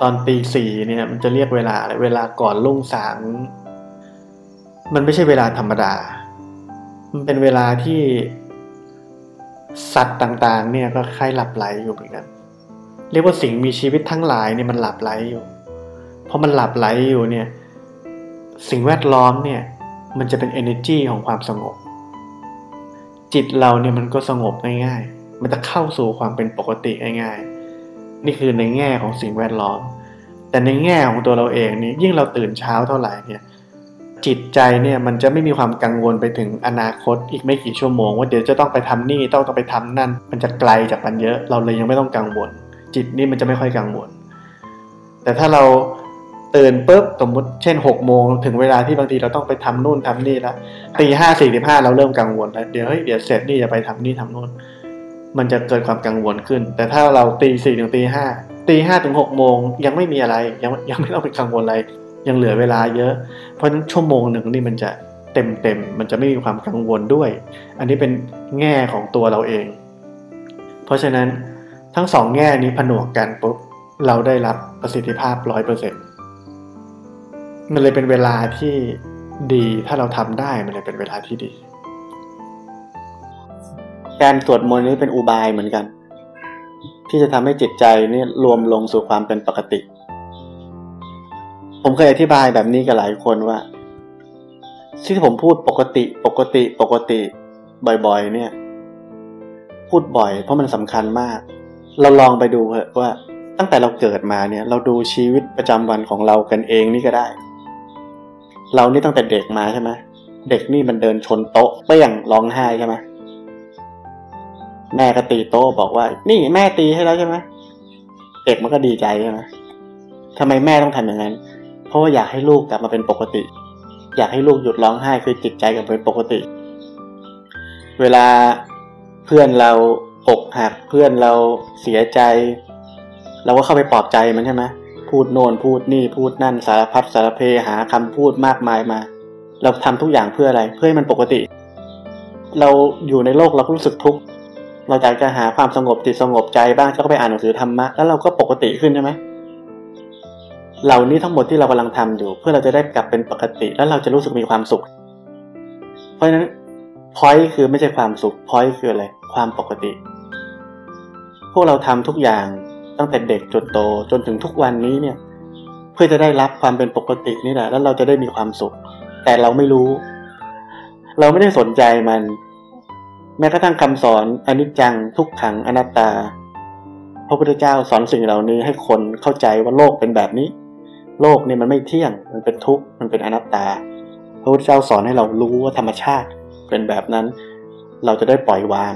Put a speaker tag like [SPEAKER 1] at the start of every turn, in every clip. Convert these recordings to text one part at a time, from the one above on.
[SPEAKER 1] ตอนตีสี่เนี่ย มันจะเรียกเวลาเวลาก่อนลุ่งสาง มันไม่ใช่เวลาธรรมดา มันเป็นเวลาที่สัตว์ต่างๆ เนี่ยก็คล้ายหลับไหลอยู่เหมือนกัน เรียกว่าสิ่งมีชีวิตทั้งหลายเนี่ยมันหลับไหลอยู่พอมันหลับไหลอยู่เนี่ย สิ่งแวดล้อมเนี่ย มันจะเป็น energy ของความสงบ จิตเราเนี่ยมันก็สงบง่ายๆ มันจะเข้าสู่ความเป็นปกติง่ายๆ นี่คือในแง่ของสิ่งแวดล้อม แต่ในแง่ของตัวเราเองนี่ยิ่งเราตื่นเช้าเท่าไหร่เนี่ยจิตใจเนี่ยมันจะไม่มีความกังวลไปถึงอนาคตอีกไม่กี่ชั่วโมง ว่าเดี๋ยวจะต้องไปทำนี่ต้องต้องไปทำนั่น มันจะไกลจากมันเยอะ เราเลยยังไม่ต้องกังวล จิตนี่มันจะไม่ค่อยกังวล แต่ถ้าเราตื่นปุ๊บสมมติเช่นหกโมงถึงเวลาที่บางทีเราต้องไปทำนู่นทำนี่แล้วตีห้าสี่สิบห้าเราเริ่มกังวลแล้วเดี๋ยวเฮ้ยเดี๋ยวเสร็จนี่จะไปทำนี่ทำนู่น มันจะเกิดความกังวลขึ้น แต่ถ้าเราตีสี่ถึงตีห้าตีห้าถึงหกโมงยังไม่มีอะไรยังยังไม่ต้องไปกังวลอะไร ยังเหลือเวลาเยอะ เพราะฉะนั้นชั่วโมงหนึ่งนี่มันจะเต็มเต็มมันจะไม่มีความกังวลด้วย อันนี้เป็นแง่ของตัวเราเอง เพราะฉะนั้นทั้งสองแง่นี้ผนวกกันปุ๊บเราได้รับประสิทธิภาพร้อยเปอร์เซ็นต์มันเลยเป็นเวลาที่ดีถ้าเราทำได้มันเลยเป็นเวลาที่ดี การสวดมนต์นี้เป็นอุบายเหมือนกัน ที่จะทำให้จิตใจนี่รวมลงสู่ความเป็นปกติ ผมเคยอธิบายแบบนี้กับหลายคนว่า ที่ผมพูดปกติปกติปกติบ่อยๆ เนี่ย พูดบ่อย เพราะมันสำคัญมาก เราลองไปดูเถอะว่าตั้งแต่เราเกิดมาเนี่ย เราดูชีวิตประจำวันของเรากันเองนี่ก็ได้ เรานี่ตั้งแต่เด็กมาใช่ไหมเด็กนี่มันเดินชนโต๊ะเปี้ยงร้องไห้ใช่ไหม แม่ก็ตีโต๊ะบอกว่า นี่แม่ตีให้แล้วใช่ไหมเด็กมันก็ดีใจใช่ไหมทำไมแม่ต้องทำอย่างนั้น เพราะว่าอยากให้ลูกกลับมาเป็นปกติ อยากให้ลูกหยุดร้องไห้คือจิตใจกลับเป็นปกติ เวลาเพื่อนเราอกหักเพื่อนเราเสียใจ เราก็เข้าไปปลอบใจมันใช่ไหมพูดโน่นพูดนี่พูดนั่นสารพัดสารเพหาคำพูดมากมายมา เราทำทุกอย่างเพื่ออะไร เพื่อให้มันปกติ เราอยู่ในโลกเราก็รู้สึกทุกข์ เราอยากจะหาความสงบจิตสงบใจบ้างก็ไปอ่านหนังสือธรรมะแล้วเราก็ปกติขึ้นใช่ไหมเหล่านี้ทั้งหมดที่เรากำลังทำอยู่ เพื่อเราจะได้กลับเป็นปกติ แล้วเราจะรู้สึกมีความสุข เพราะฉะนั้นพอยคือไม่ใช่ความสุขพอยคืออะไรความปกติ พวกเราทำทุกอย่างตั้งแต่เด็กจนโตจนถึงทุกวันนี้เนี่ย เพื่อจะได้รับความเป็นปกตินี่แหละแล้วเราจะได้มีความสุข แต่เราไม่รู้ เราไม่ได้สนใจมัน แม้กระทั่งคำสอนอนิจจังทุกขังอนัตตา พระพุทธเจ้าสอนสิ่งเหล่านี้ให้คนเข้าใจว่าโลกเป็นแบบนี้ โลกนี่มันไม่เที่ยง มันเป็นทุกข์ มันเป็นอนัตตา พระพุทธเจ้าสอนให้เรารู้ว่าธรรมชาติ เป็นแบบนั้น เราจะได้ปล่อยวาง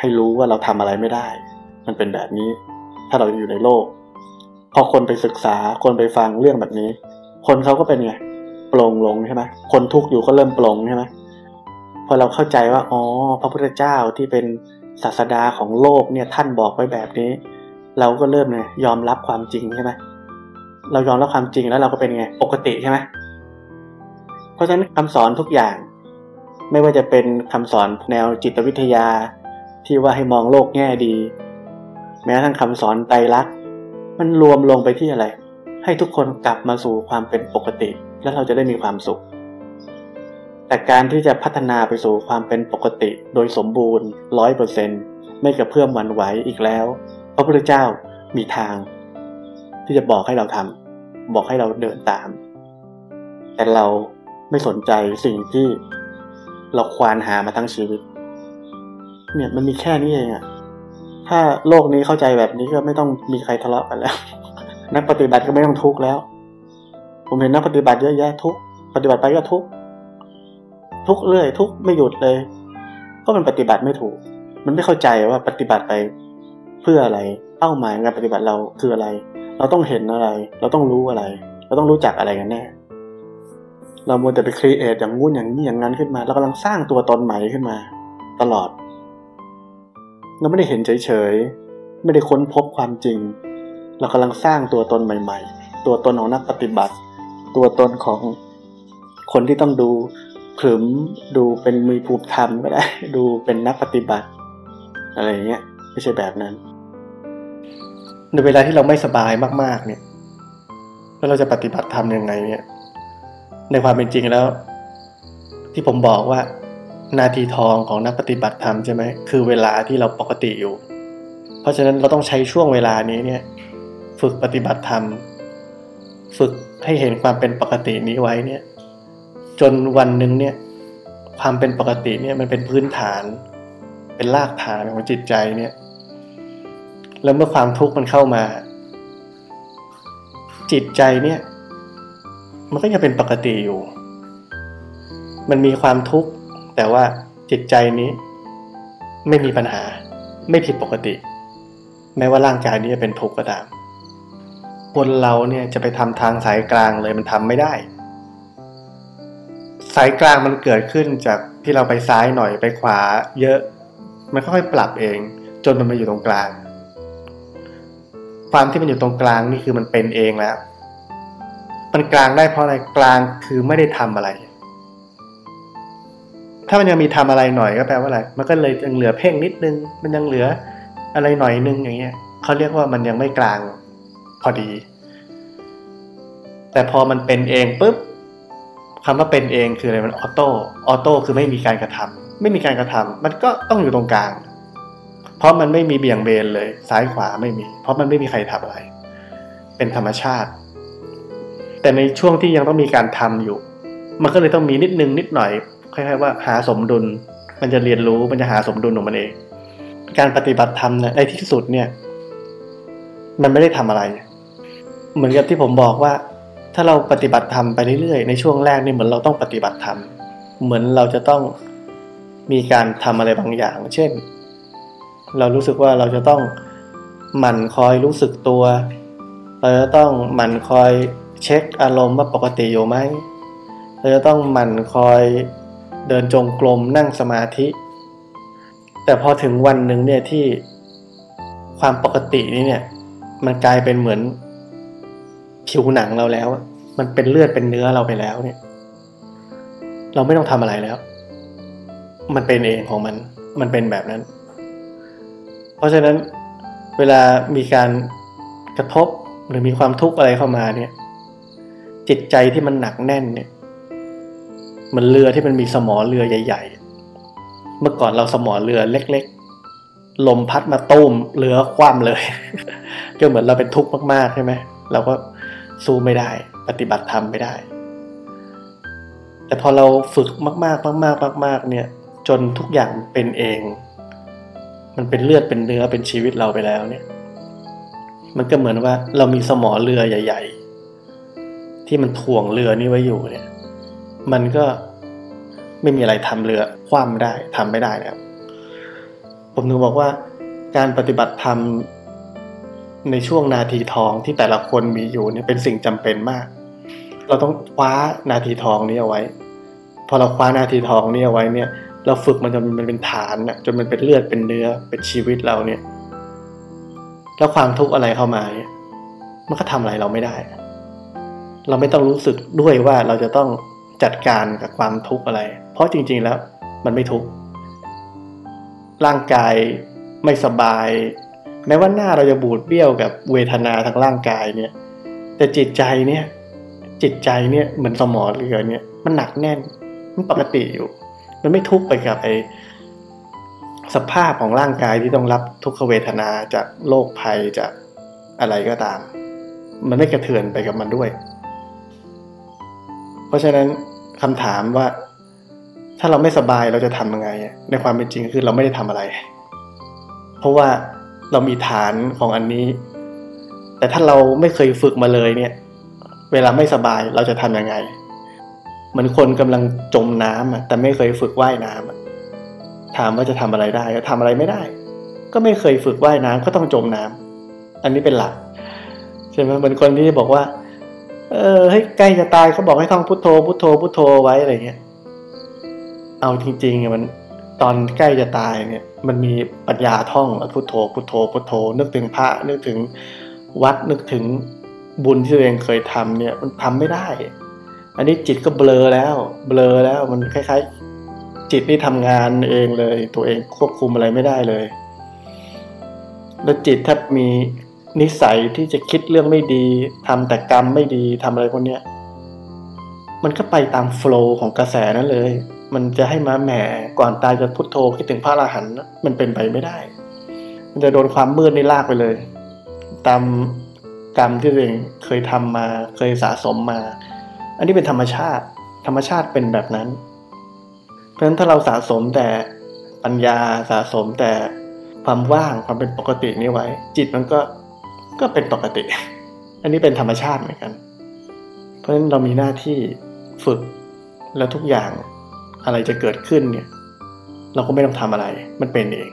[SPEAKER 1] ให้รู้ว่าเราทำอะไรไม่ได้ มันเป็นแบบนี้ ถ้าเราอยู่ในโลก พอคนไปศึกษา คนไปฟังเรื่องแบบนี้ คนเขาก็เป็นไง ปลงลงใช่ไหมคนทุกข์อยู่ก็เริ่มปลงใช่ไหม พอเราเข้าใจว่าอ๋อพระพุทธเจ้าที่เป็นศาสดาของโลกเนี่ยท่านบอกไว้แบบนี้ เราก็เริ่มเนี่ยยอมรับความจริงใช่ไหมเรายอมรับความจริงแล้วเราก็เป็นไงปกติใช่ไหมเพราะฉะนั้นคำสอนทุกอย่าง ไม่ว่าจะเป็นคำสอนแนวจิตวิทยา ที่ว่าให้มองโลกแง่ดี แม้ทั้งคำสอนไตรลักษณ์มันรวมลงไปที่อะไร ให้ทุกคนกลับมาสู่ความเป็นปกติ แล้วเราจะได้มีความสุข แต่การที่จะพัฒนาไปสู่ความเป็นปกติโดยสมบูรณ์ร้อยเปอร์เซ็นไม่กระเพื่อมหวั่นไหวอีกแล้ว พระพุทธเจ้ามีทาง ที่จะบอกให้เราทำบอกให้เราเดินตาม แต่เราไม่สนใจสิ่งที่เราควานหามาทั้งชีวิต เนี่ยมันมีแค่นี้เองอะถ้าโลกนี้เข้าใจแบบนี้ก็ไม่ต้องมีใครทะเลาะกันแล้ว นักปฏิบัติก็ไม่ต้องทุกข์แล้ว ผมเห็นนักปฏิบัติเยอะแยะทุกปฏิบัติไปก็ทุกข์ ทุกเรื่อย ทุกไม่หยุดเลย ก็มันปฏิบัติไม่ถูก มันไม่เข้าใจว่าปฏิบัติไปเพื่ออะไร เป้าหมายการปฏิบัติเราคืออะไร เราต้องเห็นอะไร เราต้องรู้อะไร เราต้องรู้จักอะไรกันแน่ เรามัวแต่ไปครีเอทอย่างงู้นอย่างนี้อย่างนั้นขึ้นมา เรากำลังสร้างตัวตนใหม่ขึ้นมา ตลอด เราไม่ได้เห็นเฉยๆ ไม่ได้ค้นพบความจริง เรากำลังสร้างตัวตนใหม่ ๆ ตัวตนของนักปฏิบัติ ตัวตนของคนที่ต้องดู ขรึมดูเป็นมีภูมิธรรมก็ได้ ดูเป็นนักปฏิบัติ อะไรเงี้ยไม่ใช่แบบนั้น ในเวลาที่เราไม่สบายมาก ๆ เนี่ย แล้วเราจะปฏิบัติธรรมยังไงเนี่ย ในความเป็นจริงแล้ว ที่ผมบอกว่า นาทีทองของนักปฏิบัติธรรมใช่ไหมคือเวลาที่เราปกติอยู่ เพราะฉะนั้นเราต้องใช้ช่วงเวลานี้เนี่ย ฝึกปฏิบัติธรรม ฝึกให้เห็นความเป็นปกตินี้ไว้เนี่ย จนวันหนึ่งเนี่ยความเป็นปกติเนี่ยมันเป็นพื้นฐาน เป็นรากฐานของจิตใจเนี่ย แล้วเมื่อความทุกข์มันเข้ามา จิตใจเนี่ย มันก็ยังเป็นปกติอยู่ มันมีความทุกข์แต่ว่าจิตใจนี้ ไม่มีปัญหา ไม่ผิดปกติ แม้ว่าร่างกายนี้จะเป็นทุกข์ก็ตามคนเราเนี่ยจะไปทำทางสายกลางเลยมันทำไม่ได้ สายกลางมันเกิดขึ้นจากที่เราไปซ้ายหน่อยไปขวาเยอะ มันค่อยๆปรับเอง จนมันมาอยู่ตรงกลาง ความที่มันอยู่ตรงกลางนี่คือมันเป็นเองแล้ว มันกลางได้เพราะอะไรกลางคือไม่ได้ทำอะไร ถ้ามันยังมีทำอะไรหน่อยก็แปลว่าอะไร มันก็เลยยังเหลือเพ่งนิดนึง มันยังเหลืออะไรหน่อยนึงอย่างเงี้ยเขาเรียกว่ามันยังไม่กลางพอดี แต่พอมันเป็นเองปุ๊บ คำว่าเป็นเองคืออะไรมันออโต้ออโต้คือไม่มีการกระทำไม่มีการกระทำมันก็ต้องอยู่ตรงกลาง เพราะมันไม่มีเบี่ยงเบนเลยซ้ายขวาไม่มี เพราะมันไม่มีใครทำอะไร เป็นธรรมชาติ แต่ในช่วงที่ยังต้องมีการทำอยู่ มันก็เลยต้องมีนิดนึงนิดหน่อยคล้ายๆว่าหาสมดุล มันจะเรียนรู้มันจะหาสมดุลของมันเอง การปฏิบัติธรรมเนี่ยในที่สุดเนี่ย มันไม่ได้ทำอะไร เหมือนกับที่ผมบอกว่า ถ้าเราปฏิบัติธรรมไปเรื่อยๆ ในช่วงแรกนี่เหมือนเราต้องปฏิบัติธรรม เหมือนเราจะต้องมีการทำอะไรบางอย่าง เช่น เรารู้สึกว่าเราจะต้องหมั่นคอยรู้สึกตัว เราจะต้องหมั่นคอยเช็คอารมณ์ว่าปกติอยู่ไหม เราจะต้องหมั่นคอยเดินจงกรมนั่งสมาธิ แต่พอถึงวันหนึ่งเนี่ยที่ความปกตินี้เนี่ยมันกลายเป็นเหมือน ผิวหนังเราแล้วมันเป็นเลือดเป็นเนื้อเราไปแล้วเนี่ย เราไม่ต้องทำอะไรแล้ว มันเป็นเองของมัน มันเป็นแบบนั้น เพราะฉะนั้นเวลามีการกระทบหรือมีความทุกข์อะไรเข้ามาเนี่ย จิตใจที่มันหนักแน่นเนี่ย มันเรือที่มันมีสมอเรือใหญ่ ๆ เมื่อก่อนเราสมอเรือเล็ก ๆ ลมพัดมาตุ้มเรือคว่ำเลย ก็เหมือนเราเป็นทุกข์มากๆใช่ไหมเราก็ สู้ไม่ได้ ปฏิบัติธรรมไม่ได้ แต่พอเราฝึกมากๆ มากๆมากๆเนี่ยจนทุกอย่างเป็นเอง มันเป็นเลือดเป็นเนื้อเป็นชีวิตเราไปแล้วเนี่ย มันก็เหมือนว่าเรามีสมอเรือใหญ่ ๆ ที่มันถ่วงเรือนี้ไว้อยู่เนี่ย มันก็ไม่มีอะไรทำเรือคว่ำได้ทำไม่ได้แล้วผมถึงบอกว่าการปฏิบัติธรรม ในช่วงนาทีทองที่แต่ละคนมีอยู่เนี่ยเป็นสิ่งจำเป็นมาก เราต้องคว้านาทีทองนี้เอาไว้ พอเราคว้านาทีทองนี้เอาไว้เนี่ย เราฝึกมันจนมันเป็นฐานนะจนมันเป็นเลือดเป็นเนื้อเป็นชีวิตเราเนี่ย แล้วความทุกข์อะไรเข้ามาเนี่ยมันก็ทำอะไรเราไม่ได้ เราไม่ต้องรู้สึกด้วยว่าเราจะต้องจัดการกับความทุกข์อะไร เพราะจริง ๆ แล้วมันไม่ทุกข์ร่างกายไม่สบาย แม้ว่าหน้าเราจะบูดเบี้ยวกับเวทนาทางร่างกายเนี่ย แต่จิตใจเนี่ย จิตใจเนี่ยเหมือนสมอเรือเนี่ย มันหนักแน่น มันปกติอยู่ มันไม่ทุกข์ไปกับไอสภาพของร่างกายที่ต้องรับทุกขเวทนาจากโรคภัยจากอะไรก็ตาม มันไม่กระเทือนไปกับมันด้วย เพราะฉะนั้นคำถามว่า ถ้าเราไม่สบายเราจะทำยังไง ในความเป็นจริงคือเราไม่ได้ทำอะไร เพราะว่า เรามีฐานของอันนี้ แต่ถ้าเราไม่เคยฝึกมาเลยเนี่ย เวลาไม่สบายเราจะทำยังไง เหมือนคนกำลังจมน้ำอะแต่ไม่เคยฝึกว่ายน้ำถามว่าจะทำอะไรได้ก็ทำอะไรไม่ได้ ก็ไม่เคยฝึกว่ายน้ำก็ต้องจมน้ำอันนี้เป็นหลักใช่ไหมเหมือนคนที่บอกว่า เออให้ใกล้จะตายเขาบอกให้ท่องพุทโธพุทโธพุทโธไว้อะไรเงี้ยเอาจริงๆมัน ตอนใกล้จะตายเนี่ยมันมีปัญญาท่องพุทโธพุทโธพุทโธ นึกถึงพระนึกถึงวัดนึกถึงบุญที่ตัวเองเคยทำเนี่ยมันทำไม่ได้ อันนี้จิตก็เบลอแล้ว เบลอแล้วมันคล้ายๆ จิตนี่ทำงานเองเลย ตัวเองควบคุมอะไรไม่ได้เลย แล้วจิตถ้ามีนิสัยที่จะคิดเรื่องไม่ดีทำแต่กรรมไม่ดีทำอะไรพวกเนี้ยมันก็ไปตามโฟล์ของกระแสนั้นเลย มันจะให้มาแหมก่อนตายจะพุทโธคิดถึงพระอรหันต์มันเป็นไปไม่ได้ มันจะโดนความมืดนี่ลากไปเลย ตามกรรมที่ตัวเองเคยทำมาเคยสะสมมา อันนี้เป็นธรรมชาติ ธรรมชาติเป็นแบบนั้น เพราะฉะนั้นถ้าเราสะสมแต่ปัญญาสะสมแต่ความว่างความเป็นปกตินี้ไว้ จิตมันก็ก็เป็นปกติ อันนี้เป็นธรรมชาติเหมือนกัน เพราะฉะนั้นเรามีหน้าที่ฝึกแล้วทุกอย่าง อะไรจะเกิดขึ้นเนี่ย เราก็ไม่ต้องทำอะไร มันเป็นเอง